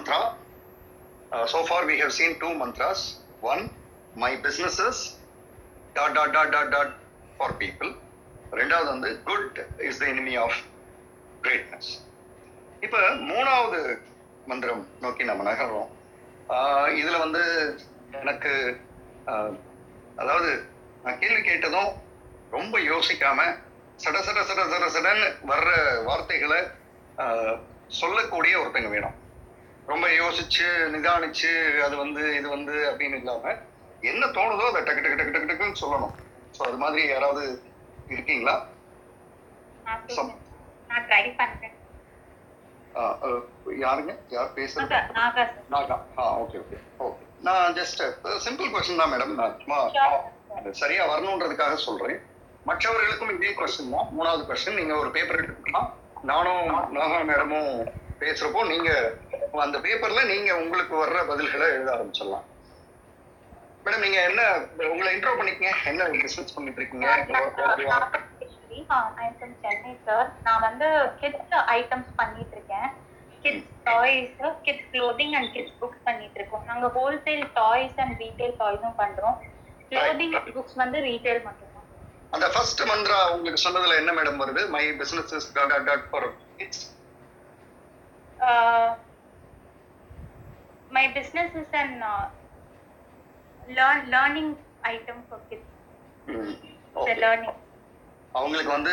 mantra. Uh, so far, we have seen two mantras. One, my businesses, dot, dot, dot, dot, dot, for people. ரெண்டாவது வந்து good is the enemy of greatness இப்போ மூணாவது மந்திரம் நோக்கி நம்ம நகர்றோம் இதில் இதுல வந்து எனக்கு uh, அதாவது நான் கேள்வி கேட்டதும் ரொம்ப யோசிக்காம சட சட சட சட சடன்னு வர்ற வார்த்தைகளை uh, சொல்லக்கூடிய ஒருத்தங்க வேணும் ரொம்ப யோசிச்சு நிதானிச்சு அது வந்து இது வந்து அப்படின்னு இல்லாம என்ன தோணுதோ அதை டக்கு டக்கு டக்கு டக்கு டக்குன்னு சொல்லணும். ஸோ அது மாதிரி யாராவது இருக்கீங்களா? யாருங்க? யார் பேசுறது? நாகா ஆ ஓகே ஓகே. ஓகே. நான் ஜஸ்ட் சிம்பிள் கொஸ்டின் தான் மேடம் நான் சும்மா சரியா வரணுன்றதுக்காக சொல்றேன். மற்றவர்களுக்கும் இதே கொஸ்டின் தான். மூணாவது கொஸ்டின் நீங்க ஒரு பேப்பர் எடுத்துக்கலாம். நானும் நாகா மேடமும் பேசுறப்போ நீங்க அந்த பேப்பர்ல நீங்க உங்களுக்கு வர்ற பதில்களை எழுத ஆரம்பிச்சிடலாம். மேடம் நீங்க என்ன உங்களை இன்ட்ரோ பண்ணிக்கங்க. என்ன பிசினஸ் பண்ணிட்டு இருக்கீங்க? சென்னை சார் நான் வந்து கிட்ஸ் ஐட்டம்ஸ் பண்ணிட்டு இருக்கேன். Kids toys kids clothing and kids books பண்ணிட்டு இருக்கோம். நாங்க ஹோல்சேல் டாய்ஸ் அண்ட் ரீட்டைல் டாய்ஸும் பண்றோம். க்ளோதிங் புக்ஸ் வந்து ரீட்டைல் மட்டும்தான் அந்த ஃபர்ஸ்ட் மந்த்ரா உங்களுக்கு சொன்னதுல என்ன மேடம் வருது? My business dot dot for kids my business is an uh, learn learning item for kids. The learning. அவங்களுக்கு வந்து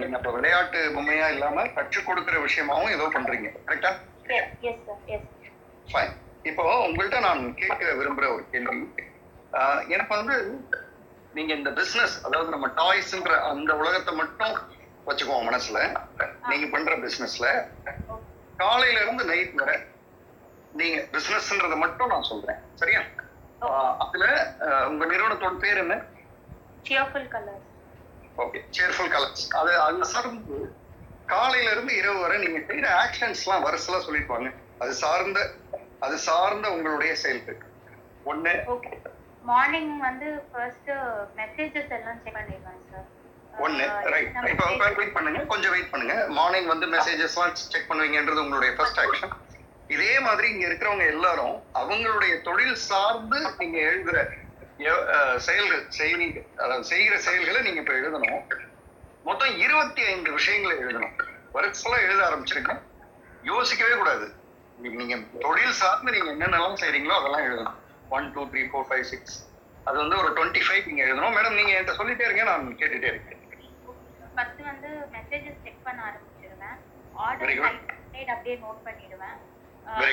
நீங்க இப்ப விளையாட்டு பொம்மையா இல்லாம கற்றுக் கொடுக்கிற விஷயமாவும் ஏதோ பண்றீங்க. கரெக்டா Yes, yes, sir. Yes. Fine இப்போ உங்கள்கிட்ட நான் கேட்க விரும்புற ஒரு கேள்வி. எனக்கு வந்து நீங்க இந்த பிசினஸ் அதாவது நம்ம டாய்ஸ்ன்ற அந்த உலகத்தை மட்டும் வச்சுக்குவோம் மனசுல. நீங்க பண்ற பிசினஸ்ல காலையில இருந்து நைட் வரை நீங்க பிசினஸ்ன்றத மட்டும் நான் சொல்றேன். சரியா? அதுல உங்க நிறுவனத்தோட பேர் என்ன? Cheerful colors. Okay cheerful colours அது அது சார்ந்து காலையில இருந்து இரவு வரை நீங்க செய்யற ஆக்ஷன்ஸ்லாம் வரிசலா சொல்லிருப்பாங்க. அது சார்ந்த அது சார்ந்த உங்களுடைய செயல்கள். ஒண்ணு. மார்னிங் வந்து ஃபர்ஸ்ட் மெசேஜஸ் எல்லாம் செக் பண்ணிடுவேன் சார் ஒண்ணு ரைட் இப்போ வெயிட் பண்ணுங்க. கொஞ்சம் வெயிட் பண்ணுங்க. மார்னிங் வந்து மெசேஜஸ்லாம் செக் பண்ணுவீங்கன்றது உங்களுடைய ஃபர்ஸ்ட் ஆக்ஷன் இதே மாதிரி இங்க இருக்கிறவங்க எல்லாரும் அவங்களுடைய தொழில் சார்ந்து நீங்க எழுதுற செயல்கள் செய்வீங்க அதாவது செய்கிற செயல்களை நீங்க இப்ப எழுதணும். மொத்தம் இருபத்தி ஐந்து விஷயங்களை எழுதணும். வருஷம் எழுத ஆரம்பிச்சிருங்க. யோசிக்கவே கூடாது. நீங்க தொழில் சார்ந்து நீங்க என்னென்னலாம் செய்றீங்களோ அதெல்லாம் எழுதணும். One two three four five six அது வந்து ஒரு டுவெண்ட்டி ஃபைவ் நீங்க எழுதணும். மேடம் நீங்க என்கிட்ட சொல்லிட்டே இருங்க. நான் கேட்டுட்டே இருக்கேன். ஃபர்ஸ்ட் வந்து மெசேஜஸ் செக் பண்ண good. ஆர்டர் அப்படியே நோட் பண்ணிடுவேன்.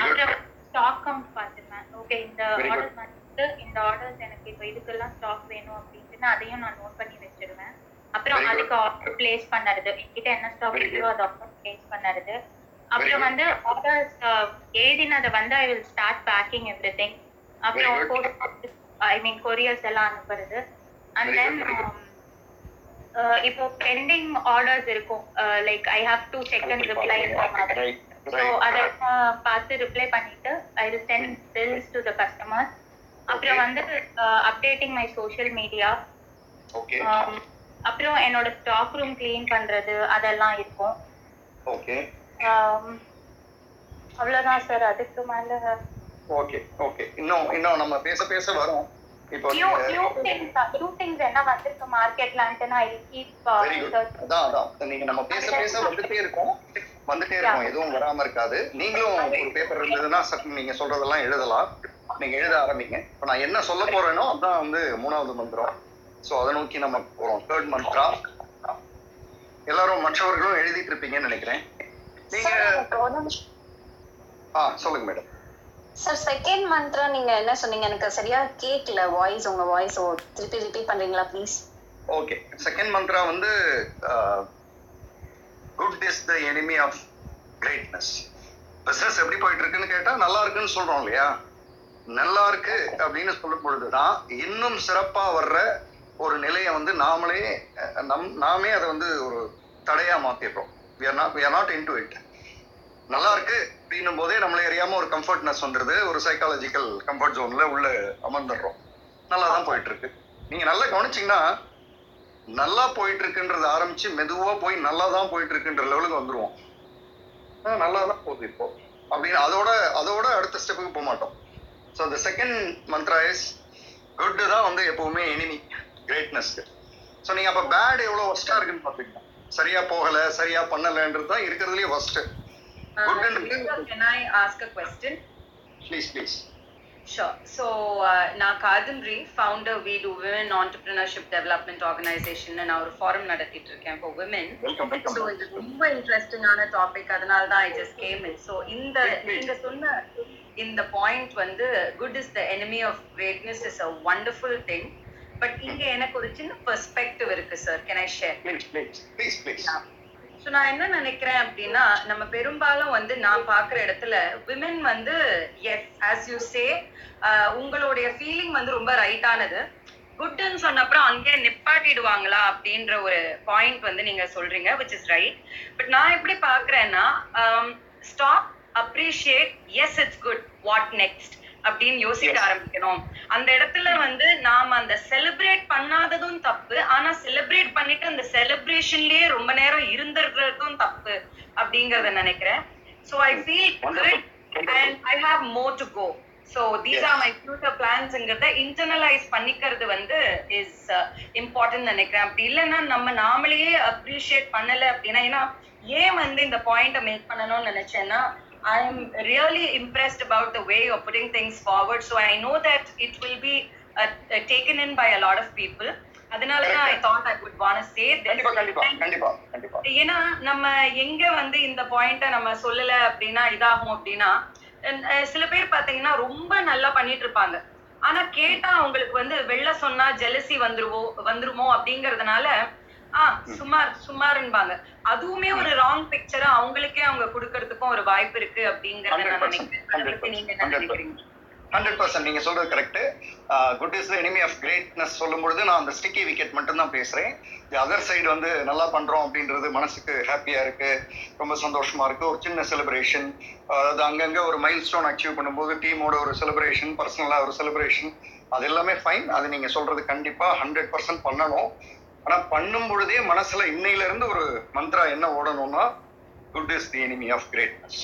அப்புறம் ஸ்டாக் கவுண்ட் பார்த்துப்பேன் ஓகே இந்த. ஆர்டர் வந்து இந்த ஆர்டர்ஸ் எனக்கு இப்போ இதுக்கெல்லாம் ஸ்டாக் வேணும் அப்படின்ட்டு அதையும் நான் நோட் பண்ணி வச்சிடுவேன் அப்புறம். அதுக்கு ஆர்டர் பிளேஸ் பண்ணறது என்கிட்ட என்ன ஸ்டாக் இருக்கோ. அதை ஆர்டர் பிளேஸ் பண்ணறது அப்புறம். வந்து ஆர்டர்ஸ் எழுதினதை வந்து I will start packing everything அப்புறம். ஐ மீன் கொரியர்ஸ் எல்லாம் அனுப்புறது அண்ட் தென் இப்போ பெண்டிங் ஆர்டர்ஸ் இருக்கும். Like I have to check and reply மாதிரி ஸோ right. அதை uh, பார்த்து ரிப்ளை பண்ணிட்டு I will send bills to the customers அப்புறம். வந்து அப்டேட்டிங் மை சோஷியல் மீடியா அப்புறம் என்னோட ஸ்டாக் ரூம் க்ளீன் பண்றது அதெல்லாம் இருக்கும். ஓகே அவ்வளவுதான் சார் அதுக்கு மேல ஓகே ஓகே இன்னும் இன்னும் நம்ம பேச பேச வரும். என்ன வந்திருக்கு மார்க்கெட்லான்ட்டு நான் கீப் அதான் அதான். நீங்க நம்ம பேச பேச வந்துட்டே இருக்கோம். வந்துட்டே இருக்கும். எதுவும் வராம இருக்காது. நீங்களும் ஒரு பேப்பர் இருந்ததுன்னா நீங்க சொல்றதெல்லாம் எழுதலாம். நீங்க எழுத ஆரம்பிங்க. இப்போ நான் என்ன சொல்ல போறேனோ அதான் வந்து மூணாவது மந்திரம். ஸோ அதை நோக்கி நம்ம போறோம். தேர்ட் மந்த்ரா எல்லாரும் மற்றவர்களும் எழுதிட்டு இருப்பீங்கன்னு நினைக்கிறேன். நீங்க ஆ சொல்லுங்க மேடம் சார் செகண்ட் மந்த்ரா நீங்க என்ன சொன்னீங்க? எனக்கு சரியா கேட்கல வாய்ஸ் உங்க வாய்ஸ் திருப்பி ரிப்பீட் பண்றீங்களா ப்ளீஸ் ஓகே செகண்ட் மந்த்ரா வந்து good is the enemy of greatness business எப்படி போயிட்டு இருக்குன்னு கேட்டா நல்லா இருக்குன்னு சொல்றோம் இல்லையா? நல்லா இருக்கு அப்படின்னு சொல்லும் பொழுதுதான் இன்னும் சிறப்பா வர்ற ஒரு நிலையை வந்து நாமளே நம் நாமே அதை வந்து ஒரு தடையா மாத்திடுறோம். We are not we are not into it நல்லா இருக்கு அப்படின்னும் போதே நம்மளே அறியாம ஒரு கம்ஃபர்ட்னஸ் வந்துடுது ஒரு சைக்காலஜிக்கல் கம்ஃபர்ட் ஜோன்ல உள்ள அமர்ந்துடுறோம். நல்லா தான் போயிட்டு இருக்கு. நீங்க நல்லா கவனிச்சீங்கன்னா நல்லா போயிட்டு இருக்குன்றது ஆரம்பிச்சு மெதுவா போய் நல்லா தான் போயிட்டு இருக்குன்ற லெவலுக்கு வந்துருவோம். நல்லா தான் போகுது இப்போ. அப்படின்னு அதோட அதோட அடுத்த ஸ்டெப்புக்கு போக மாட்டோம். So the second mantra is good தான் வந்து எப்பவுமே எனிமி கிரேட்னஸ்க்கு ஸோ நீங்க அப்ப பேட் எவ்வளவு ஒஸ்டா இருக்குன்னு பாத்துக்கோங்க சரியா போகல சரியா பண்ணலன்றது தான் இருக்கிறதுலயே first can I ask a question? Please please Sure. So, uh, நான் Kadambari founder we do women entrepreneurship development organization நான் ஒரு ஃபாரம் நடத்திட்டு இருக்கேன் for women. Welcome welcome so இது ரொம்ப இன்ட்ரெஸ்டிங்கான டாபிக் அதனால தான் I just came in so இந்த நீங்க சொன்ன இந்த பாயிண்ட் வந்து good is the enemy of greatness is a wonderful thing but இங்க எனக்கு ஒரு சின்ன பெர்ஸ்பெக்டிவ் இருக்கு sir can I share please please please please so நான் என்ன நினைக்கிறேன் அப்படின்னா நம்ம பெரும்பாலும் வந்து நான் பார்க்குற இடத்துல விமென் வந்து எஸ் ஆஸ் யூ சே உங்களுடைய ஃபீலிங் வந்து ரொம்ப ரைட்டானது குட்னு சொன்ன அப்புறம் அங்கேயே நிப்பாட்டிடுவாங்களா அப்படின்ற ஒரு பாயிண்ட் வந்து நீங்க சொல்றீங்க விச் இஸ் ரைட் பட் நான் எப்படி பாக்குறேன்னா stop appreciate yes it's good what next அப்படின்னு யோசிக்க. ஆரம்பிக்கணும் அந்த இடத்துல வந்து நாம அந்த செலிப்ரேட் பண்ணாததும் தப்பு ஆனா செலிப்ரேட் பண்ணிட்டு அந்த செலிப்ரேஷன்லயே ரொம்ப நேரம் இருந்திருக்கிறதும் தப்பு அப்படிங்கறத நினைக்கிறேன் so I feel. Good and I have more to go so these. Are my future பிளான்ஸ்ங்கிறத internalise பண்ணிக்கிறது வந்து இஸ் இம்பார்ட்டன்ட் நினைக்கிறேன் அப்படி இல்லைன்னா நம்ம நாமளையே அப்ரிஷியேட் பண்ணல அப்படின்னா ஏன்னா ஏன் வந்து இந்த பாயிண்ட்டை மேக் பண்ணணும்னு நினைச்சேன்னா I am really impressed about the way of putting things forward so I know that it will be taken in by a lot of people அதனால தான் I thought I could want say கண்டிப்பா கண்டிப்பா கண்டிப்பா கண்டிப்பா. ஏன்னா நம்ம எங்க வந்து இந்த பாயிண்ட நம்ம சொல்லல அப்படின்னா இதாகும் அப்படின்னா சில பேர் பாத்தீங்கன்னா ரொம்ப நல்லா பண்ணிட்டு இருப்பாங்க. ஆனா கேட்டா அவங்களுக்கு வந்து வெள்ள சொன்னா ஜெலசி வந்துருவோ வந்துருமோ அப்படிங்கறதுனால ஆ சுமார் சுமார்ன்பாங்க. அதுவுமே ஒரு ராங் பிக்சரா அவங்களுக்கே அவங்க கொடுக்கறதுக்கும் ஒரு வாய்ப்பு இருக்கு அப்படிங்கறத நான் 100%, நினைக்கிறேன். அதை பத்தி நீங்க என்ன 100%. நினைக்கிறீங்க? ஹண்ட்ரட் பர்சன்ட் நீங்க சொல்றது correct good is enemy of greatness சொல்லும் பொழுது நான் அந்த ஸ்டிக்கி விக்கெட் மட்டும் தான் பேசுறேன். தி அதர் சைடு வந்து நல்லா பண்றோம் அப்படின்றது மனசுக்கு ஹாப்பியா இருக்கு. ரொம்ப சந்தோஷமா இருக்கு. ஒரு சின்ன செலிப்ரேஷன் அதாவது அங்கங்க ஒரு மைல் ஸ்டோன் அச்சீவ் பண்ணும்போது டீமோட ஒரு செலிப்ரேஷன் பர்சனலா ஒரு செலிப்ரேஷன் அது எல்லாமே ஃபைன் அது நீங்க சொல்றது கண்டிப்பா ஹண்ட்ரட் பர்சன்ட் பண்ணணும். ஆனா பண்ணும் பொழுதே மனசுல இன்னையில இருந்து ஒரு மந்த்ரா என்ன ஓடணும்னா good is the enemy of greatness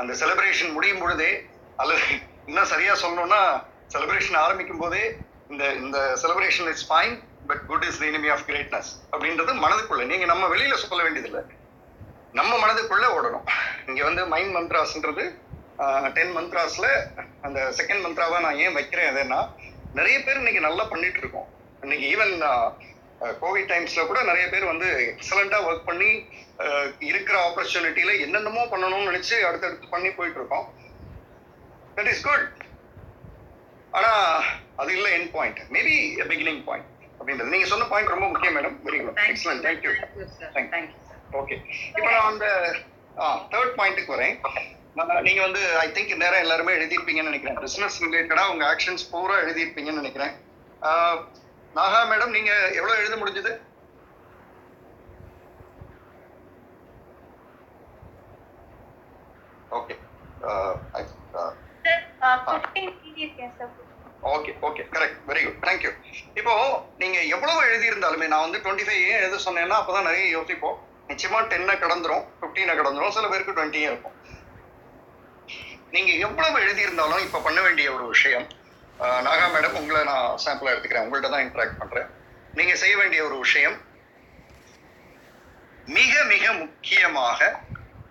அந்த செலிப்ரேஷன் முடியும் பொழுதே அல்லது இன்னும் சரியா சொல்லணும்னா செலிப்ரேஷன் ஆரம்பிக்கும் போதே இந்த இந்த celebration is fine but good is the enemy of greatness அப்படின்றது மனதுக்குள்ள. நீங்க நம்ம வெளியில சொல்ல வேண்டியதில்லை. நம்ம மனதுக்குள்ள ஓடணும். இங்க வந்து மைண்ட் மந்த்ராஸ்ன்றது டென் மந்த்ராஸ்ல அந்த செகண்ட் மந்த்ராவா நான் ஏன் வைக்கிறேன் அதுன்னா நிறைய பேர் இன்னைக்கு நல்லா பண்ணிட்டு இருக்கோம். இன்னைக்கு ஈவன் கோவிட் டைம்ஸ்ல கூட நிறைய பேர் வந்து எக்ஸலண்டா ஒர்க் பண்ணி இருக்கிற ஆப்பர்ச்சுனிட்டியில என்னென்னமோ பண்ணணும்னு நினைச்சு அடுத்தடுத்து பண்ணி போயிட்டு இருக்கோம். தட் இஸ் குட் ஆனா அது இல்ல என் பாயிண்ட் மேபி பிகினிங் பாயிண்ட் அப்படின்றது. நீங்க சொன்ன பாயிண்ட் ரொம்ப முக்கியம் madam very good excellent thank you thank you okay இப்போ நான் அந்த தேர்ட் பாயிண்ட்டுக்கு வரேன். நீங்க வந்து ஐ திங்க் நேரம் எல்லாருமே எழுதியிருப்பீங்கன்னு நினைக்கிறேன். பிசினஸ் ரிலேட்டடா உங்க ஆக்ஷன்ஸ் பூரா எழுதியிருப்பீங்கன்னு நினைக்கிறேன். நாகா மேடம் நீங்க எவ்வளவு எழுத முடிஞ்சது? Okay okay okay correct very good thank you இப்போ நீங்க எவ்வளவு எழுதியிருந்தாலுமே நான் வந்து டுவெண்ட்டி ஃபைவ் ஏன் எழுத சொன்னேன்னா அப்பதான் நிறைய யோசிப்போம். நிச்சயமா டென்னை கடந்துரும் ஃபிஃப்டீனை கடந்துரும். சில பேருக்கு டுவெண்ட்டியும் இருக்கும். நீங்க எவ்வளவு எழுதியிருந்தாலும் இப்ப பண்ண வேண்டிய ஒரு விஷயம் நாகா மேடம் உங்களை நான் சாம்பிள் எடுத்துக்கிறேன். உங்கள்கிட்ட தான் இன்ட்ராக்ட் பண்றேன். நீங்க செய்ய வேண்டிய ஒரு விஷயம் மிக மிக முக்கியமாக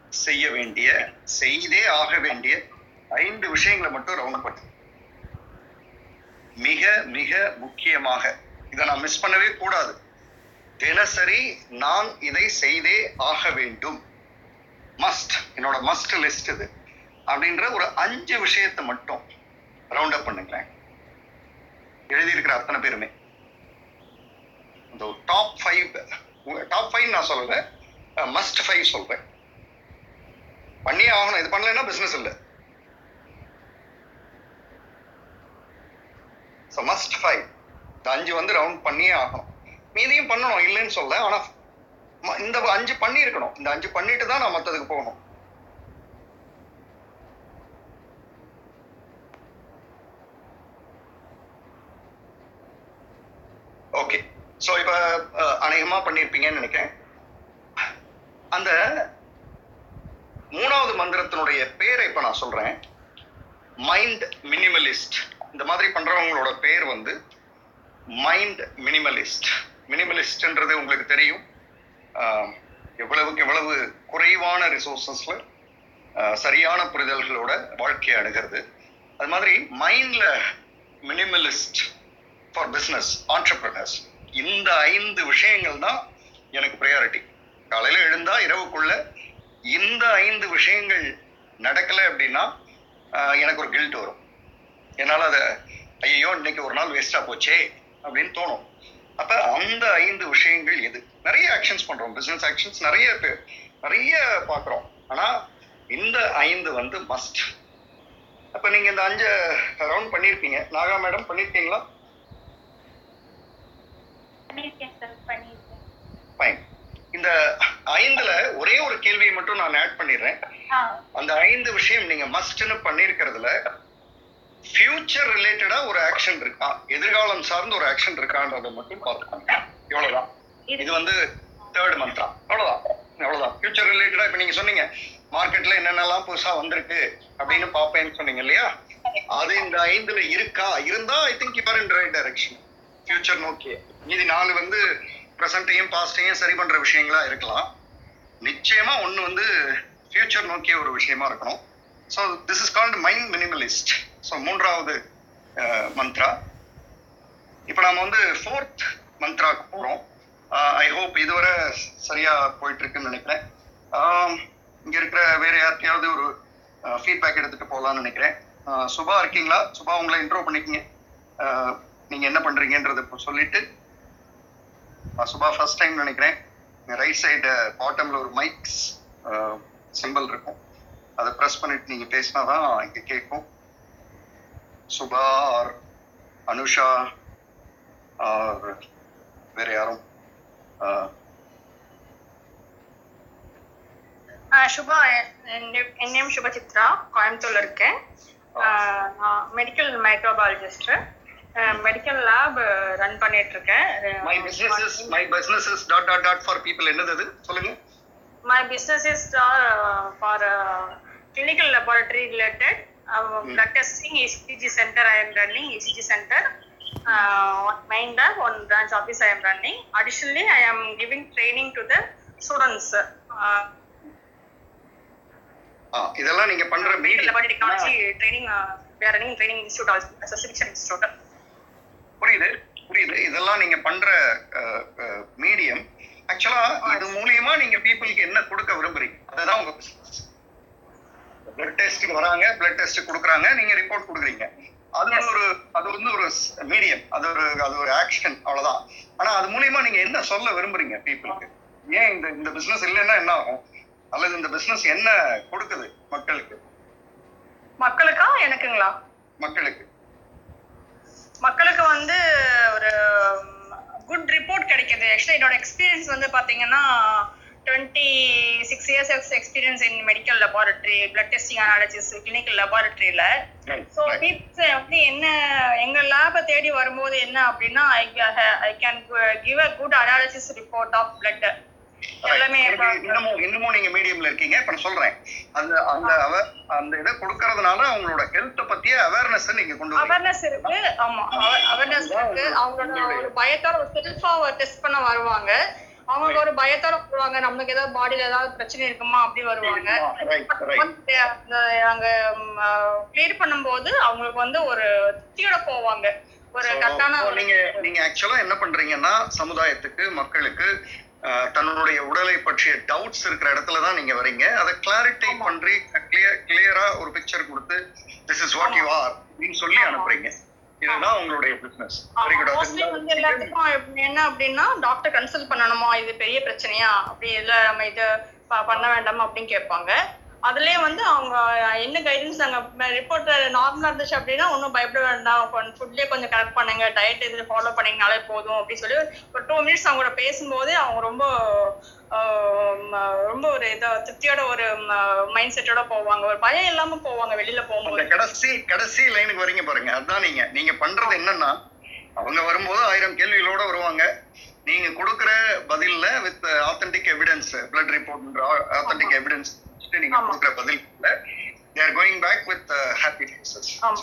செய்ய வேண்டிய செய்தே ஆக வேண்டிய ஐந்து விஷயங்களை மட்டும் ரவுண்ட் பண்ணு. மிக மிக முக்கியமாக. இதை நான் மிஸ் பண்ணவே கூடாது. தினசரி நான் இதை செய்தே ஆக வேண்டும். மஸ்ட் என்னோட மஸ்ட் லிஸ்ட் இது. அப்படின்ற ஒரு அஞ்சு விஷயத்தை மட்டும் ரவுண்ட் அப் பண்ணுங்களேன். எழுதியிருக்கிற அத்தனை பேருமே. இந்த டாப் ஃபைவ் டாப் ஃபைவ் நான் சொல்லல மஸ்ட் ஃபைவ் சொல்றேன். பண்ணியே ஆகணும். இது பண்ணலன்னா பிசினஸ் இல்லை. ஸோ மஸ்ட் ஃபைவ் இந்த அஞ்சு வந்து ரவுண்ட் பண்ணியே ஆகணும். மீதியும் பண்ணணும். இல்லைன்னு சொல்ல ஆனா இந்த அஞ்சு பண்ணியிருக்கணும். இந்த அஞ்சு பண்ணிட்டு தான் நான் மற்றதுக்கு போகணும் ஓகே ஸோ இப்போ அநேகமா பண்ணியிருப்பீங்கன்னு நினைக்கிறேன். அந்த மூணாவது மந்திரத்தினுடைய பேரை இப்ப நான் சொல்றேன். மைண்ட் மினிமலிஸ்ட் இந்த மாதிரி பண்றவங்களோட பேர் வந்து மைண்ட் மினிமலிஸ்ட் மினிமலிஸ்ட்ன்றது உங்களுக்கு தெரியும். எவ்வளவுக்கு எவ்வளவு குறைவான ரிசோர்சஸ்ல சரியான புரிதல்களோட வாழ்க்கையை அணுகிறது. அது மாதிரி மைண்ட்ல மினிமலிஸ்ட் ஃபார் பிஸ்னஸ் ஆண்டர்பிரினர்ஸ் இந்த ஐந்து விஷயங்கள் தான் எனக்கு ப்ரையாரிட்டி காலையில் எழுந்தா இரவுக்குள்ள இந்த ஐந்து விஷயங்கள் நடக்கலை அப்படின்னா எனக்கு ஒரு கில்ட் வரும். என்னால் அதை ஐயோ இன்னைக்கு ஒரு நாள் வேஸ்டாக போச்சே அப்படின்னு தோணும். அப்போ அந்த ஐந்து விஷயங்கள் எது? நிறைய ஆக்ஷன்ஸ் பண்ணுறோம் பிஸ்னஸ் ஆக்ஷன்ஸ் நிறைய பேர் நிறைய பார்க்குறோம். ஆனால் இந்த ஐந்து வந்து மஸ்ட் அப்போ நீங்கள் இந்த அஞ்சு ரவுண்ட் பண்ணியிருப்பீங்க நாகா மேடம் பண்ணியிருக்கீங்களா ஃபைன் இந்த ஐந்துல ஒரே ஒரு கேள்வியை மட்டும் நான் ஆட் பண்ணிடுறேன். அந்த ஐந்து விஷயம் நீங்க மஸ்ட்னு பண்ணியிருக்கிறதுல ஃபியூச்சர் ரிலேட்டடா ஒரு ஆக்ஷன் இருக்கா? எதிர்காலம் சார்ந்த ஒரு ஆக்ஷன் இருக்கான்றதை மட்டும் பார்த்துக்கோங்க இவ்வளவுதான் இது வந்து தேர்ட் மந்த்ரா அவ்வளவுதான். அவ்வளவுதான். ஃபியூச்சர் ரிலேட்டடா இப்ப நீங்க சொன்னீங்க மார்க்கெட்ல என்னென்னலாம் புதுசா வந்திருக்கு அப்படின்னு பார்ப்பேன்னு சொன்னீங்க இல்லையா? அது இந்த ஐந்துல இருக்கா? இருந்தா I think you're in right direction future நோக்கி மீதி நாலு வந்து ப்ரெசண்ட்டையும் பாஸ்டையும் சரி பண்ற விஷயங்களா இருக்கலாம். நிச்சயமா ஒன்று வந்து ஃபியூச்சர் நோக்கிய ஒரு விஷயமா இருக்கணும். So this is called mind minimalist so மூன்றாவது மந்த்ரா. இப்போ நாம வந்து ஃபோர்த் மந்த்ராக்கு போகிறோம் ஐ ஹோப் இதுவரை சரியாக போயிட்டுருக்குன்னு நினைக்கிறேன். இங்கே இருக்கிற வேறு யார்கிட்டயாவது ஒரு ஃபீட்பேக் எடுத்துகிட்டு போகலான்னு நினைக்கிறேன். சுபா இருக்கீங்களா? சுபா உங்களை இன்ட்ரோ பண்ணிக்கிங்க. நீங்க என்ன பண்றீங்கன்றதை இப்போ சொல்லிட்டு சுபா ஃபர்ஸ்ட் டைம் நினைக்கிறேன். ரைட் சைடு பாட்டம்ல ஒரு மைக்ஸ் சிம்பிள் இருக்கும். அதை ப்ரெஸ் பண்ணிட்டு நீங்க பேசினாதான் இங்க கேட்கும். சுபா ஆர் அனுஷா ஆர் வேற யாரும் சுபா என் நேம் சுபசித்ரா. கோயம்புத்தூர்ல இருக்கேன். நான் medical microbiologist medical lab run பண்ணிட்டு இருக்கேன் my business my business dot dot dot for people என்னது அது சொல்லுங்க my business is for clinical laboratory related uh, blood testing ECG center I am running ECG center uh, one main lab one branch office I am running additionally I am giving training to the students uh, ஆ, இதெல்லாம் நீங்க பண்ற medium laboratory technology training uh, we are புரியுது புரியுது. இதெல்லாம் நீங்க பண்ற medium. ஆக்சுவலா இது மூலியமா நீங்க பீப்புளுக்கு என்ன கொடுக்க விரும்புறீங்க? அதுதான் உங்க பிசினஸ் பிளட் டெஸ்ட்டுக்கு வராங்க பிளட் டெஸ்ட் கொடுக்குறாங்க நீங்க ரிப்போர்ட் கொடுக்குறீங்க. அது ஒரு அது வந்து ஒரு மீடியம் அது ஒரு அது ஒரு ஆக்ஷன் அவ்வளவுதான். ஆனா அது மூலியமா நீங்க என்ன சொல்ல விரும்புறீங்க பீப்புளுக்கு? ஏன் இந்த இந்த பிசினஸ் இல்லைன்னா என்ன ஆகும்? அல்லது இந்த பிசினஸ் என்ன கொடுக்குது மக்களுக்கு? மக்களுக்கா எனக்குங்களா? மக்களுக்கு. மக்களுக்கு வந்து ஒரு குட் ரிப்போர்ட் கிடைக்குது. ஆக்சுவலி என்னோட எக்ஸ்பீரியன்ஸ் வந்து பாத்தீங்கன்னா twenty six years experience in medical laboratory blood testing analysis clinical லெபார்டரியில so peeps வந்து என்ன எங்க லேபை தேடி வரும்போது என்ன அப்படின்னா I I can give a good analysis report of blood இன்னமும் இன்னமும் நீங்க மீடியம்ல இருக்கீங்க. இப்ப நான் சொல்றேன். அந்த அந்த அந்த இதை கொடுக்கறதுனால அவங்களோட ஹெல்த்த பத்திய அவேர்னஸ் நீங்க கொண்டு அவேர்னஸ் இருக்கு. ஆமா அவேர்னஸ் இருக்கு. அவங்களோட ஒரு பயத்தோட செல்ஃபா டெஸ்ட் பண்ண வருவாங்க. அவங்க ஒரு பயத்தோட வருவாங்க நமக்கு ஏதாவது பாடியில ஏதாவது பிரச்சனை இருக்குமா அப்படி வருவாங்க. அங்க கிளியர் பண்ணும்போது அவங்களுக்கு வந்து ஒரு திருப்தியோட போவாங்க. ஒரு கரெக்டான நீங்க நீங்க ஆக்சுவலா என்ன பண்றீங்கன்னா சமுதாயத்துக்கு மக்களுக்கு தன்னுடைய உடலை பற்றிய டவுட்ஸ் இருக்கிற இடத்துல தான் நீங்க வரீங்க. அதை கிளாரிட்டை பண்ணி கிளியர் கிளியரா ஒரு பிக்சர் கொடுத்து this is what you are அப்படின்னு சொல்லி அனுப்புறீங்க. இதுதான் உங்களுடைய பிசினஸ் வெரி வந்து எல்லாத்துக்கும் என்ன அப்படின்னா டாக்டர் கன்சல்ட் பண்ணணுமா? இது பெரிய பிரச்சனையா? அப்படி இல்ல நம்ம இது பண்ண வேண்டாமா? அப்படின்னு கேட்பாங்க. அதுலயே வந்து அவங்க என்ன கைடன்ஸ் நாங்க ரிப்போர்ட் நார்மலா இருந்துச்சு அப்படின்னா ஒன்றும் பயப்பட வேண்டாம். ஃபுட்லயே கொஞ்சம் கரெக்ட் பண்ணுங்க. டயட் இது ஃபாலோ பண்ணீங்கனாலே போதும் அப்படின்னு சொல்லி ஒரு டூ மினிட்ஸ் அவங்க கூட பேசும்போது அவங்க ரொம்ப ரொம்ப ஒரு இதை திருப்தியோட ஒரு மைண்ட் செட்டோட போவாங்க. ஒரு பயம் இல்லாம போவாங்க வெளியில போகும்போது. கடைசி கடைசி லைனுக்கு வரீங்க பாருங்க. அதுதான் நீங்க. நீங்க பண்றது என்னன்னா அவங்க வரும்போது ஆயிரம் கேள்விகளோட வருவாங்க. நீங்க கொடுக்குற பதில்ல with authentic evidence blood report authentic evidence நீங்க. கொடுக்குற பதில்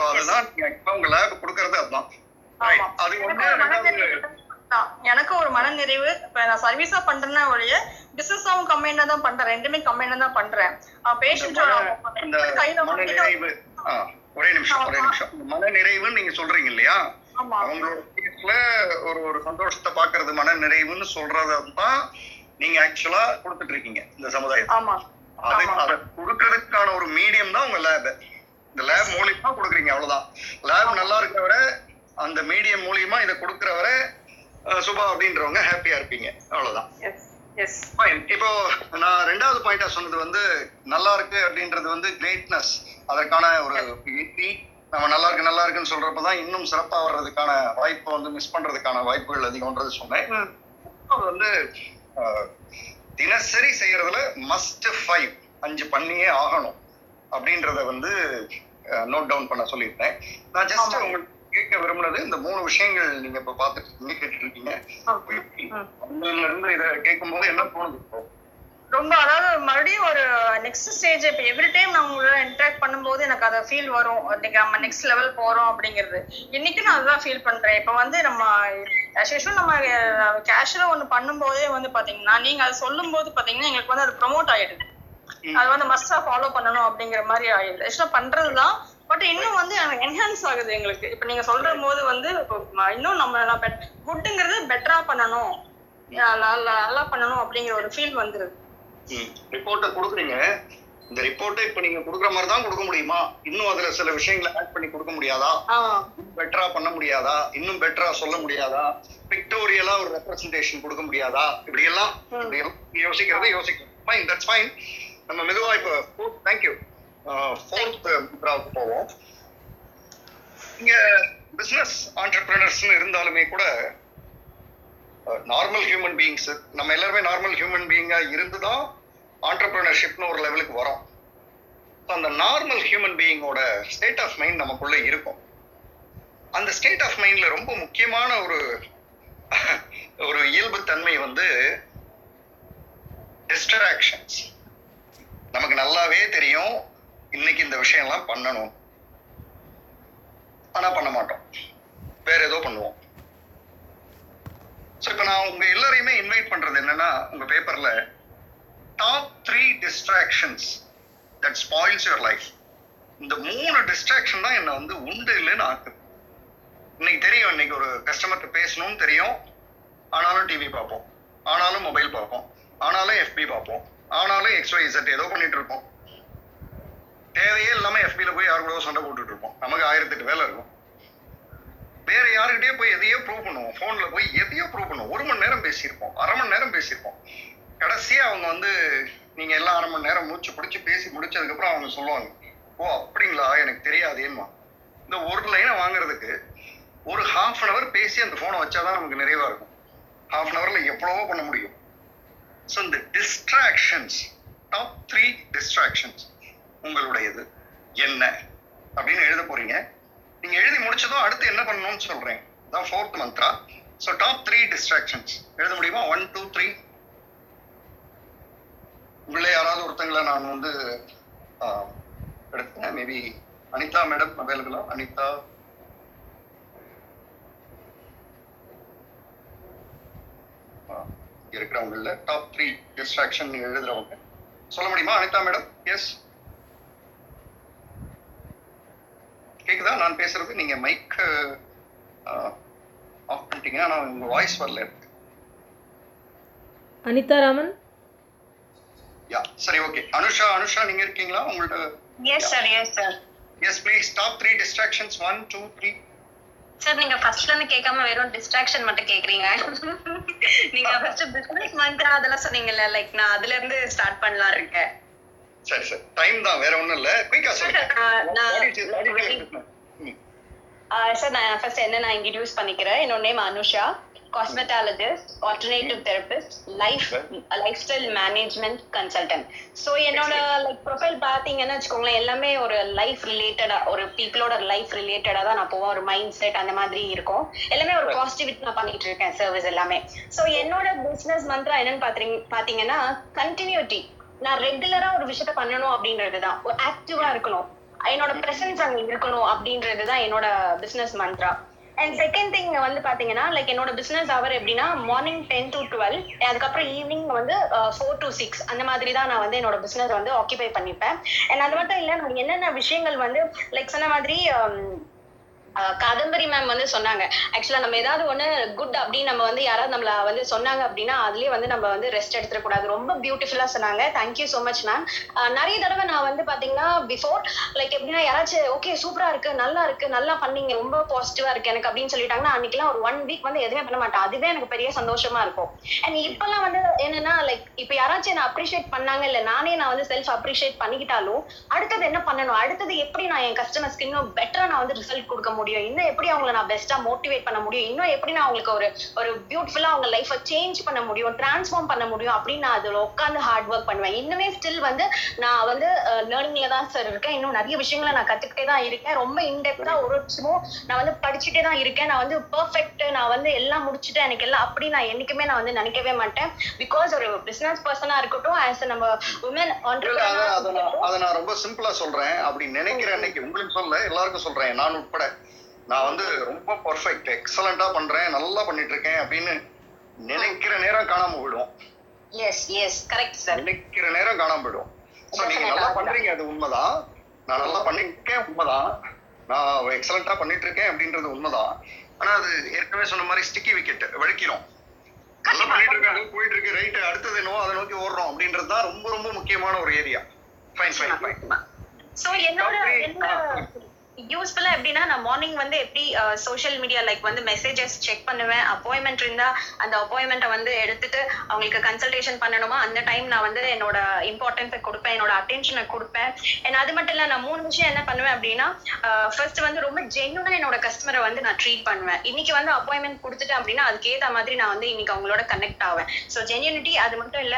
அதுதான் இப்ப உங்க லேப் கொடுக்கறது அதுதான். Right. ஆமா. அது எனக்கு ஒரு மனநிறைவு தான். எனக்கு ஒரு மனநிறைவு இப்ப நான் சர்வீஸா பண்றேன்னா ஒழிய பிசினஸாவும் கம்பெனில தான் பண்றேன். ரெண்டுமே கம்பெனில தான் பண்றேன். பேஷண்ட் இந்த கையில மன வாங்கிட்டு நிறைவு ஆ, ஒரே நிமிஷம் ஒரே நிமிஷம். மன நிறைவுன்னு நீங்க சொல்றீங்க இல்லையா? அவங்களோட ஒரு ஒரு சந்தோஷத்தை பாக்குறது மன நிறைவுன்னு சொல்றத தான் நீங்க ஆக்சுவலா கொடுத்துட்டு இருக்கீங்க இந்த சமுதாயத்துக்கு ஆமா. அது கொடுக்கறதுக்கான ஒரு மீடியம் தான் உங்க லேப் இந்த லேப் மூலியமா கொடுக்குறீங்க அவ்வளவுதான். லேப் நல்லா இருக்கிறவரை அந்த மீடியம் மூலியமா இதை கொடுக்கறவரை சுபா அப்படின்றவங்க ஹாப்பியா இருப்பீங்க. அவ்வளவுதான். இப்போ நான் ரெண்டாவது பாயிண்டா சொன்னது வந்து நல்லா இருக்கு அப்படின்றது வந்து கிரேட்னஸ் அதற்கான ஒரு நம்ம நல்லா இருக்கு நல்லா இருக்குன்னு சொல்றப்பதான் இன்னும் சிறப்பா வர்றதுக்கான வாய்ப்பை வந்து மிஸ் பண்றதுக்கான வாய்ப்புகள் அதிகம்ன்றது சொன்னேன். வந்து தினசரி செய்யறதுல மஸ்ட் ஃபைவ் அஞ்சு பண்ணியே ஆகணும். அப்படின்றத வந்து நோட் டவுன் பண்ண சொல்லியிருந்தேன். நான் ஜஸ்ட். உங்களுக்கு கேட்க விரும்புனது இந்த மூணு விஷயங்கள் நீங்க இப்ப பாத்துட்டு இருக்கீங்க கேட்டுட்டு இருக்கீங்க. அதுல இருந்து இதை கேட்கும்போது என்ன தோணுது ரொம்ப அதாவது மறுபடியும் ஒரு நெக்ஸ்ட் ஸ்டேஜ் இப்போ எவ்ரி டைம் நான் உங்களோட இன்டராக்ட் பண்ணும்போது எனக்கு அதை ஃபீல் வரும். இன்னைக்கு நம்ம நெக்ஸ்ட் லெவல் போறோம் அப்படிங்கிறது. இன்னைக்கு நான் அதுதான் ஃபீல் பண்றேன். இப்போ வந்து நம்ம யூஸ்வல் நம்ம கேஷுவலா ஒன்று பண்ணும்போதே வந்து பாத்தீங்கன்னா நீங்க அதை சொல்லும் போது பாத்தீங்கன்னா எங்களுக்கு வந்து அது ப்ரொமோட் ஆயிடுது. அது வந்து மஸ்டா ஃபாலோ பண்ணணும் அப்படிங்கிற மாதிரி ஆயிடுது. ஆக்சுவலா பண்றதுதான் பட் இன்னும் வந்து என்ஹான்ஸ் ஆகுது எங்களுக்கு. இப்போ நீங்க சொல்ற போது வந்து இன்னும் நம்ம குட்டுங்கிறது பெட்டரா பண்ணணும். நல்லா நல்லா பண்ணணும் அப்படிங்கிற ஒரு ஃபீல் வந்துருது. ரிப்போர்ட்டை கொடுக்குறீங்க. இந்த ரிப்போர்ட்டை இப்ப நீங்க கொடுக்குற மாதிரி தான் கொடுக்க முடியுமா? இன்னும் அதுல சில விஷயங்களை ஆட் பண்ணி கொடுக்க முடியாதா? பெட்டரா பண்ண முடியாதா? இன்னும் பெட்டரா சொல்ல முடியாதா? பிக்டோரியலா ஒரு ரெப்ரசன்டேஷன் கொடுக்க முடியாதா? இப்படி எல்லாம் யோசிக்கிறத யோசிக்கணும் ஃபைன் தட்ஸ் ஃபைன் நம்ம மெதுவா இப்போ தேங்க்யூ ஃபோர்த் முத்ராவுக்கு போவோம். இங்க பிசினஸ் ஆண்டர்பிரினர்ஸ்னு இருந்தாலுமே கூட நார்மல் ஹியூமன் பீயிங்ஸ் நம்ம எல்லாருமே நார்மல் ஹியூமன் பீயிங்கா இருந்துதான் ஆண்டர்பிரினர்ஷிப்னு ஒரு லெவலுக்கு வரோம். So, அந்த நார்மல் ஹியூமன் பீயிங்கோட ஸ்டேட் ஆஃப் மைண்ட் நமக்குள்ள இருக்கும். அந்த ஸ்டேட் ஆஃப் மைண்ட்ல ரொம்ப முக்கியமான ஒரு ஒரு இயல்பு தன்மை வந்து டிஸ்ட்ராக்ஷன்ஸ் நமக்கு நல்லாவே தெரியும். இன்னைக்கு இந்த விஷயம்லாம் பண்ணணும். ஆனா பண்ண மாட்டோம். வேற ஏதோ பண்ணுவோம். ஸோ இப்போ நான் உங்க எல்லாரையுமே இன்வைட் பண்றது என்னன்னா உங்க பேப்பர்ல top three distractions that spoils your life இந்த மூணு டிஸ்ட்ராக்ஷன் தான் என்னை வந்து உண்டு இல்லைன்னு ஆக்குது இன்னைக்கு தெரியும் இன்னைக்கு ஒரு கஸ்டமர்கிட்ட பேசணும்னு தெரியும். ஆனாலும் டிவி பார்ப்போம். ஆனாலும் மொபைல் பார்ப்போம். ஆனாலும் எஃபி பார்ப்போம். ஆனாலும் எக்ஸ்ஒய் இசட் ஏதோ பண்ணிட்டு இருப்போம். தேவையே இல்லாமல் எஃபியில் போய் யாரு கூட சண்டை போட்டுட்டு இருப்போம். நமக்கு ஆயிரத்தெட்டு வேலை இருக்கும். வேற யாருக்கிட்டே போய் எதையோ ப்ரூவ் பண்ணுவோம். ஃபோனில் போய் எதையோ ப்ரூவ் பண்ணுவோம். ஒரு மணி நேரம் பேசியிருப்போம். அரை மணி நேரம் பேசியிருப்போம். கடைசியா அவங்க வந்து நீங்க எல்லாம் அரை மணி நேரம் மூச்சு பிடிச்சி பேசி முடிச்சதுக்கு அப்புறம் அவங்க சொல்லுவாங்க ஓ அப்படிங்களா? எனக்கு தெரியாதேம்மா. இந்த ஒரு லைனை வாங்குறதுக்கு ஒரு ஹாஃப் அன் அவர் பேசி அந்த ஃபோனை வச்சாதான் நமக்கு நிறைவா இருக்கும். ஹாஃப் அன் அவர்ல எவ்வளவோ பண்ண முடியும். ஸோ இந்த டிஸ்ட்ராக்ஷன்ஸ் டாப் த்ரீ டிஸ்ட்ராக்ஷன்ஸ் உங்களுடையது என்ன? அப்படின்னு எழுத போறீங்க. நீங்க எழுதி முடிச்சதும் அடுத்து என்ன பண்ணணும்னு சொல்றேன். தான் fourth mantra so top three distractions எழுத முடியுமா? ஒன் டூ த்ரீ உங்களே யாராவது ஒருத்தங்களை நான் வந்து எடுத்தேன் மேபி அனிதா மேடம் அவைலபிளா அனிதா. ஆஹ், இருக்கிறவங்கள டாப் த்ரீ டிஸ்ட்ராக்ஷன் எழுதுறவங்க. சொல்ல முடியுமா அனிதா மேடம் எஸ் கேக்குதா? நான் பேசுறது? நீங்க மைக் ஆஃப் பண்ணிட்டீங்கன்னா ஆனா உங்க வாய்ஸ் வரல அனிதா ராமன்? யா சரி ஓகே அனுஷா அனுஷா நீங்க இருக்கீங்களா? உங்கள்ட்ட yes sir yes sir yes please top three distractions one two three sir நீங்க ஃபர்ஸ்ட்ல இருந்து கேட்காம வெறும் டிஸ்ட்ராக்ஷன் மட்டும் கேக்குறீங்க நீங்க ஃபர்ஸ்ட் பிசினஸ் மந்த்ரா அதெல்லாம் சொன்னீங்கல்ல லைக் நான் அதுல இருந்து ஸ்டார்ட் பண்ணலாம் இருக்கேன். சரி சரி. டைம் தான் வேற ஒண்ணும் இல்ல. குயிக்கா சொல்லுங்க. சார் நான் ஃபர்ஸ்ட் என்ன நான் இன்ட்ரடியூஸ் பண்ணிக்கிறேன்? என்னோட name Anusha cosmetologist alternative therapist life lifestyle management consultant so என்னோட லைக் ப்ரொஃபைல் பார்த்தீங்கன்னு வச்சுக்கோங்களேன் எல்லாமே ஒரு லைஃப் ரிலேட்டடா ஒரு பீப்புளோட லைஃப் ரிலேட்டடா தான் நான் போவேன். ஒரு மைண்ட் செட் அந்த மாதிரி இருக்கும். எல்லாமே ஒரு பாசிட்டிவிட்டி நான் பண்ணிட்டு இருக்கேன் சர்வீஸ் எல்லாமே. ஸோ என்னோட பிசினஸ் மந்த்ரா என்னன்னு பாத்தீங்க பாத்தீங்கன்னா கண்டினியூட்டி நான் ரெகுலரா ஒரு விஷயத்த பண்ணணும் அப்படின்றதுதான் ஆக்டிவா இருக்கணும். என்னோட பிரசன்ஸ் அங்க இருக்கணும் அப்படின்றதுதான் என்னோட business mantra and second thing வந்து பாத்தீங்கன்னா லைக் என்னோட பிசினஸ் அவர் எப்படின்னா மார்னிங் டென் டு டுவெல் அதுக்கப்புறம் ஈவினிங் வந்து ஃபோர் டு சிக்ஸ் அந்த மாதிரி தான் நான் வந்து என்னோட பிசினஸ் வந்து ஆக்கிபை பண்ணிப்பேன். அண்ட் அது மட்டும் இல்ல நான் என்னென்ன விஷயங்கள் வந்து லைக் சொன்ன மாதிரி um, காதம்பரி மேம் வந்து சொன்னாங்க. ஆக்சுவலா நம்ம ஏதாவது ஒண்ணு குட் அப்படின்னு நம்ம வந்து யாராவது நம்மள வந்து சொன்னாங்க அப்படின்னா அதுலயே வந்து நம்ம வந்து ரெஸ்ட் எடுத்துட கூடாது ரொம்ப பியூட்டிஃபுல்லா சொன்னாங்க. தேங்க்யூ சோ மச் மேம் நிறைய தடவை நான் வந்து பாத்தீங்கன்னா பிஃபோர் லைக் எப்படின்னா யாராச்சும் ஓகே சூப்பரா இருக்கு நல்லா இருக்கு நல்லா பண்ணீங்க ரொம்ப பாசிட்டிவா இருக்கு எனக்கு அப்படின்னு சொல்லிட்டாங்கன்னா அன்னைக்கெல்லாம் ஒரு ஒன் வீக் வந்து எதுவுமே பண்ண மாட்டேன். அதுவே எனக்கு பெரிய சந்தோஷமா இருக்கும். அண்ட் இப்பெல்லாம் வந்து என்னன்னா லைக் இப்ப யாராச்சும் என்ன அப்ரிஷியேட் பண்ணாங்க இல்ல நானே நான் வந்து செல்ஃப் அப்ரிஷியேட் பண்ணிக்கிட்டாலும் அடுத்தது என்ன பண்ணணும்? அடுத்தது எப்படி நான் என் கஸ்டமர்ஸ்க்கு இன்னும் பெட்டரா நான் வந்து ரிசல்ட் கொடுக்க முடியும்? இன்னும் எப்படி அவங்கள நான் பெஸ்டா மோட்டிவேட் பண்ண முடியும்? இன்னும் எப்படி நான் அவங்களுக்கு ஒரு ஒரு பியூட்டிஃபுல்லா அவங்க லைஃபை சேஞ்ச் பண்ண முடியும்? டிரான்ஸ்ஃபார்ம் பண்ண முடியும்? அப்படின்னு நான் அதுல உட்காந்து ஹார்ட் ஒர்க் பண்ணுவேன். இன்னுமே ஸ்டில் வந்து நான் வந்து லேர்னிங்ல தான் சார் இருக்கேன். இன்னும் நிறைய விஷயங்களை நான் கத்துக்கிட்டே தான் இருக்கேன். ரொம்ப இன்டெப்தா ஒரு வருஷமும் நான் வந்து படிச்சுட்டே தான் இருக்கேன். நான் வந்து பெர்ஃபெக்ட் நான் வந்து எல்லாம் முடிச்சுட்டேன். எனக்கு எல்லாம் அப்படி நான் என்னைக்குமே நான் வந்து நினைக்கவே மாட்டேன். பிகாஸ் ஒரு பிசினஸ் பர்சனா இருக்கட்டும் ஆஸ் நம்ம உமன் அத- நான் அத நான் ரொம்ப சிம்பிளா சொல்றேன். அப்படி நினைக்கிற அன்னைக்கு உங்களுக்கு சொல்ல எல்லாருக்கும் சொல்றேன். நான் உட்பட. நான் வந்து ரொம்ப பர்ஃபெக்ட் எக்ஸலண்டா பண்றேன் நல்லா பண்ணிட்டு இருக்கேன் அப்படின்னு நினைக்கிற நேரம் காணாம போயிடும். எஸ் எஸ் கரெக்ட் சார் நினைக்கிற நேரம் காணாம போயிடும். நீங்க நல்லா பண்றீங்க அது உண்மைதான். நான் நல்லா பண்ணிருக்கேன் உண்மைதான். நான் எக்ஸலண்டா பண்ணிட்டு இருக்கேன் அப்படின்றது உண்மைதான். ஆனா அது ஏற்கனவே சொன்ன மாதிரி ஸ்டிக்கி விக்கெட் வழுக்கிறோம் நல்லா பண்ணிட்டு இருக்காங்க போயிட்டு இருக்கு ரைட் அடுத்தது என்னவோ அதை நோக்கி ஓடுறோம் அப்படின்றது தான் ரொம்ப ரொம்ப முக்கியமான ஒரு area fine fine fine so என்னோட யூஸ்ஃபுல்லா எப்படின்னா நான் மார்னிங் வந்து எப்படி சோஷியல் மீடியா லைக் வந்து மெசேஜஸ் செக் பண்ணுவேன் அப்பாயின்மெண்ட் இருந்தா அந்த அப்பாயின்மெண்ட்டை வந்து எடுத்துட்டு அவங்களுக்கு கன்சல்டேஷன் பண்ணணுமா அந்த டைம் நான் வந்து என்னோட இம்பார்ட்டன்ஸை கொடுப்பேன் என்னோட அட்டென்ஷனை கொடுப்பேன். and அது மட்டும் இல்லை நான் மூணு விஷயம் என்ன பண்ணுவேன் அப்படின்னா ஃபர்ஸ்ட் வந்து ரொம்ப ஜென்யூனா என்னோட கஸ்டமரை வந்து நான் ட்ரீட் பண்ணுவேன். இன்னைக்கு வந்து அப்பாயின்மெண்ட் கொடுத்துட்டேன் அப்படின்னா அதுக்கேற்ற மாதிரி நான் வந்து இன்னைக்கு அவங்களோட கனெக்ட் ஆவேன். ஸோ ஜென்யூனிட்டி அது மட்டும் இல்ல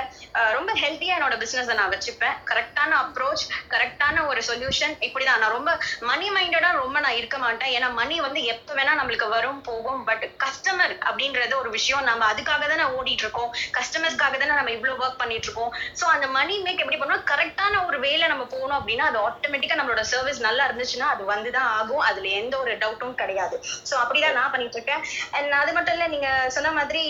ரொம்ப ஹெல்த்தியா என்னோட பிசினஸ் நான் வச்சுப்பேன். கரெக்டான அப்ரோச் கரெக்டான ஒரு சொல்யூஷன் இப்படிதான். நான் ரொம்ப மணி மைண்டடா ரொம்ப நான் இருக்க மாட்டேன். ஏன்னா மணி வந்து எப்ப வேணா நம்மளுக்கு வரும் போகும் பட் கஸ்டமர் அப்படின்றது ஒரு விஷயம். நம்ம அதுக்காக தானே ஓடிட்டு இருக்கோம். கஸ்டமர்ஸ்க்காக தானே நம்ம இவ்வளவு ஒர்க் பண்ணிட்டு இருக்கோம். ஸோ அந்த மணி மேக் எப்படி பண்ணணும் கரெக்டான ஒரு வேலை நம்ம போகணும் அப்படின்னா அது ஆட்டோமேட்டிக்கா நம்மளோட சர்வீஸ் நல்லா இருந்துச்சுன்னா அது வந்துதான் ஆகும். அதுல எந்த ஒரு டவுட்டும் கிடையாது. ஸோ அப்படிதான் நான் பண்ணிட்டு இருக்கேன். அண்ட் அது மட்டும் இல்ல நீங்க சொன்ன மாதிரி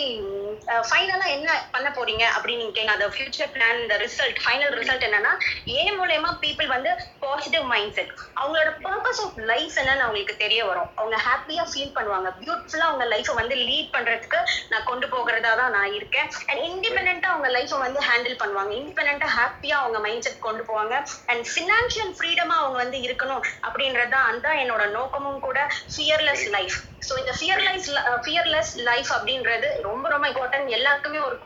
ஃபைனலா என்ன பண்ண போறீங்க அப்படின்னு நீங்க கேங்க அந்த ஃபியூச்சர் பிளான் இந்த ரிசல்ட் ஃபைனல் ரிசல்ட் என்னன்னா ஏன் மூலயமா பீப்புள் வந்து பாசிட்டிவ் மைண்ட் செட் அவங்களோட பர்பஸ் ஆஃப் லைஃப் என்னன்னு அவங்களுக்கு தெரிய வரும். அவங்க ஹாப்பியா ஃபீல் பண்ணுவாங்க. பியூட்டிஃபுல்லா அவங்க லைஃபை வந்து லீட் பண்றதுக்கு நான் கொண்டு போகிறதா தான் நான் இருக்கேன். அண்ட் இண்டிபெண்டா அவங்க லைஃபை வந்து ஹேண்டில் பண்ணுவாங்க. இண்டிபெண்டா ஹாப்பியா அவங்க மைண்ட் செட் கொண்டு போவாங்க. அண்ட் ஃபினான்ஷியல் ஃப்ரீடமா அவங்க வந்து இருக்கணும் அப்படின்றது தான் அந்த என்னோட நோக்கமும் கூட. ஃபியர்லெஸ் லைஃப் ஸோ இந்த ஃபியர்லெஸ் ஃபியர்லெஸ் லைஃப் அப்படின்றது ரொம்ப ரொம்ப இம்பார்ட்டன்ட் எல்லாருக்குமே ஒரு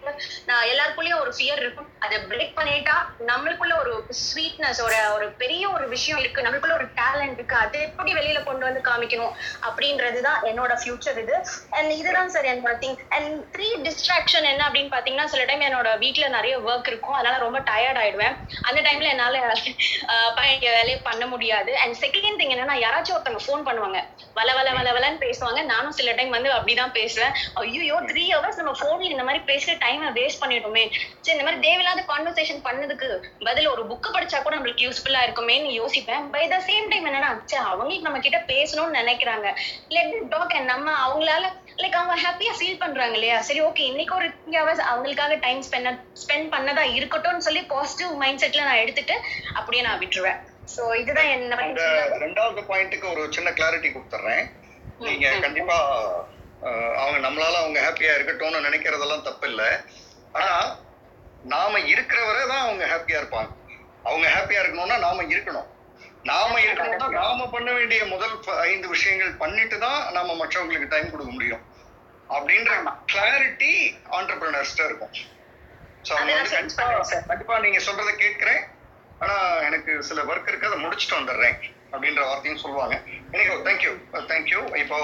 நான் எல்லாருக்குள்ளேயும் ஒரு ஃபியர் இருக்கும். அதை பிரேக் பண்ணிட்டா நம்மளுக்குள்ள ஒரு ஸ்வீட்னஸ் ஒரு ஒரு பெரிய ஒரு விஷயம் இருக்கு. நம்மளுக்குள்ள ஒரு டேலண்ட் இருக்கு. அது எப்படி வெளியில கொண்டு வந்து காமிக்கணும் அப்படின்றது தான் என்னோட ஃபியூச்சர் இது. அண்ட் இதுதான் சார் என்னோட திங் அண்ட் த்ரீ டிஸ்ட்ராக்ஷன் என்ன அப்படின்னு பாத்தீங்கன்னா சில டைம் என்னோட வீட்டுல நிறைய ஒர்க் இருக்கும். அதனால ரொம்ப டயர்ட் ஆயிடுவேன். அந்த டைம்ல என்னால ஆஹ் வேலையை பண்ண முடியாது. அண்ட் செகண்ட் திங் என்னன்னா யாராச்சும் ஒருத்தவங்க ஃபோன் பண்ணுவாங்க. வல வல வல வலன்னு பேசுவாங்க. நானும் சில டைம் வந்து அப்படிதான் பேசுவேன். ஐயோ த்ரீ ஹவர்ஸ் நம்ம ஃபோன்ல இந்த மாதிரி பேசுற டைமை வேஸ்ட் பண்ணிட்டோமே. சரி இந்த மாதிரி தேவையில்லாத கான்வர்சேஷன் பண்ணதுக்கு பதில் ஒரு புக்கு படிச்சா கூட நம்மளுக்கு யூஸ்ஃபுல்லா இருக்குமேன்னு யோசிப்பேன். பை த சேம் டைம் என்னன்னா ச்சே அவங்களுக்கு நம்ம கிட்ட பேசணும்னு நினைக்கிறாங்க. லெட் டாக் நம்ம அவங்களால லைக் அவங்க ஹாப்பியா ஃபீல் பண்றாங்க இல்லையா? சரி ஓகே இன்னைக்கு ஒரு த்ரீ ஹவர்ஸ் அவங்களுக்காக டைம் ஸ்பெண்ட் ஸ்பெண்ட் பண்ணதா இருக்கட்டும்னு சொல்லி பாசிட்டிவ் மைண்ட் செட்ல நான் எடுத்துட்டு அப்படியே நான் விட்டுருவேன். சோ இதுதான் என்ன ரெண்டாவது பாயிண்ட்டுக்கு ஒரு சின்ன கிளாரிட்டி கொடுத்துட்றேன் நீங்க. கண்டிப்பா அவங்க நம்மளால அவங்க ஹாப்பியா இருக்கட்டும்னு நினைக்கிறதெல்லாம் தப்பு இல்லை ஆனா நாம இருக்கிற வரை தான் அவங்க ஹாப்பியா இருப்பாங்க. அவங்க ஹாப்பியா இருக்கணும்னா நாம இருக்கணும். நாம இருக்கணும்னா நாம பண்ண வேண்டிய முதல் ஐந்து விஷயங்கள் பண்ணிட்டு தான் நாம மற்றவங்களுக்கு டைம் கொடுக்க முடியும். அப்படின்ற கிளாரிட்டி ஆண்டர்பிரினர்ஸ்ட இருக்கும். கண்டிப்பா நீங்க சொல்றதை கேட்கிறேன். ஆனா எனக்கு சில ஒர்க் இருக்கு அதை முடிச்சுட்டு வந்துடுறேன் அப்படின்ற வார்த்தையும் சொல்லுவாங்க. எனக்கு தேங்க்யூ தேங்க்யூ இப்போ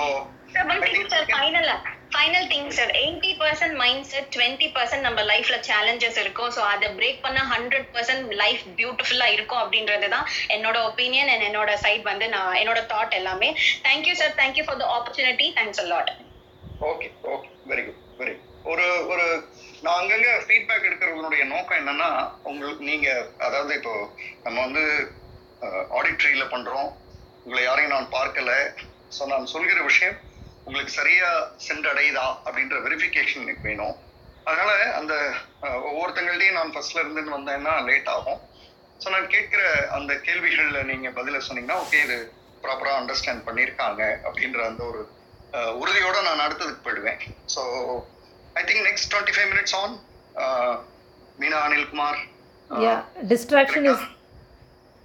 final final thing sir eighty percent mind set twenty percent நம்ம லைஃப்ல சேலஞ்சஸ் இருக்கும். ஸோ அதை பிரேக் பண்ணா ஹண்ட்ரட் பர்சன்ட் லைஃப் பியூட்டிஃபுல்லா இருக்கும் அப்படின்றது தான் என்னோட ஒப்பீனியன் அண்ட் என்னோட சைட் வந்து நான் என்னோட தாட் எல்லாமே. Thank you sir thank you for the opportunity thanks a lot okay okay very good very ஒரு ஒரு நான் அங்கங்க ஃபீட்பேக் எடுக்கிறவங்களுடைய நோக்கம் என்னன்னா உங்களுக்கு நீங்க அதாவது இப்போ நம்ம வந்து ஆடிட்ரியில பண்றோம். உங்களை யாரையும் நான் பார்க்கல. ஸோ நான் சொல்கிற விஷயம் உங்களுக்கு சரியா சென்றடையுதா அப்படின்ற வெரிஃபிகேஷன் எனக்கு வேணும். அதனால அந்த ஒவ்வொருத்தங்கள்டையும் நான் ஃபர்ஸ்ட்ல இருந்து வந்தேன்னா லேட் ஆகும். ஸோ நான் கேட்கிற அந்த கேள்விகள்ல நீங்க பதில சொன்னீங்கன்னா ஓகே இது ப்ராப்பரா அண்டர்ஸ்டாண்ட் பண்ணியிருக்காங்க அப்படின்ற அந்த ஒரு உறுதியோட நான் அடுத்ததுக்கு போயிடுவேன். So I think next twenty five minutes on Meena Anilkumar distraction is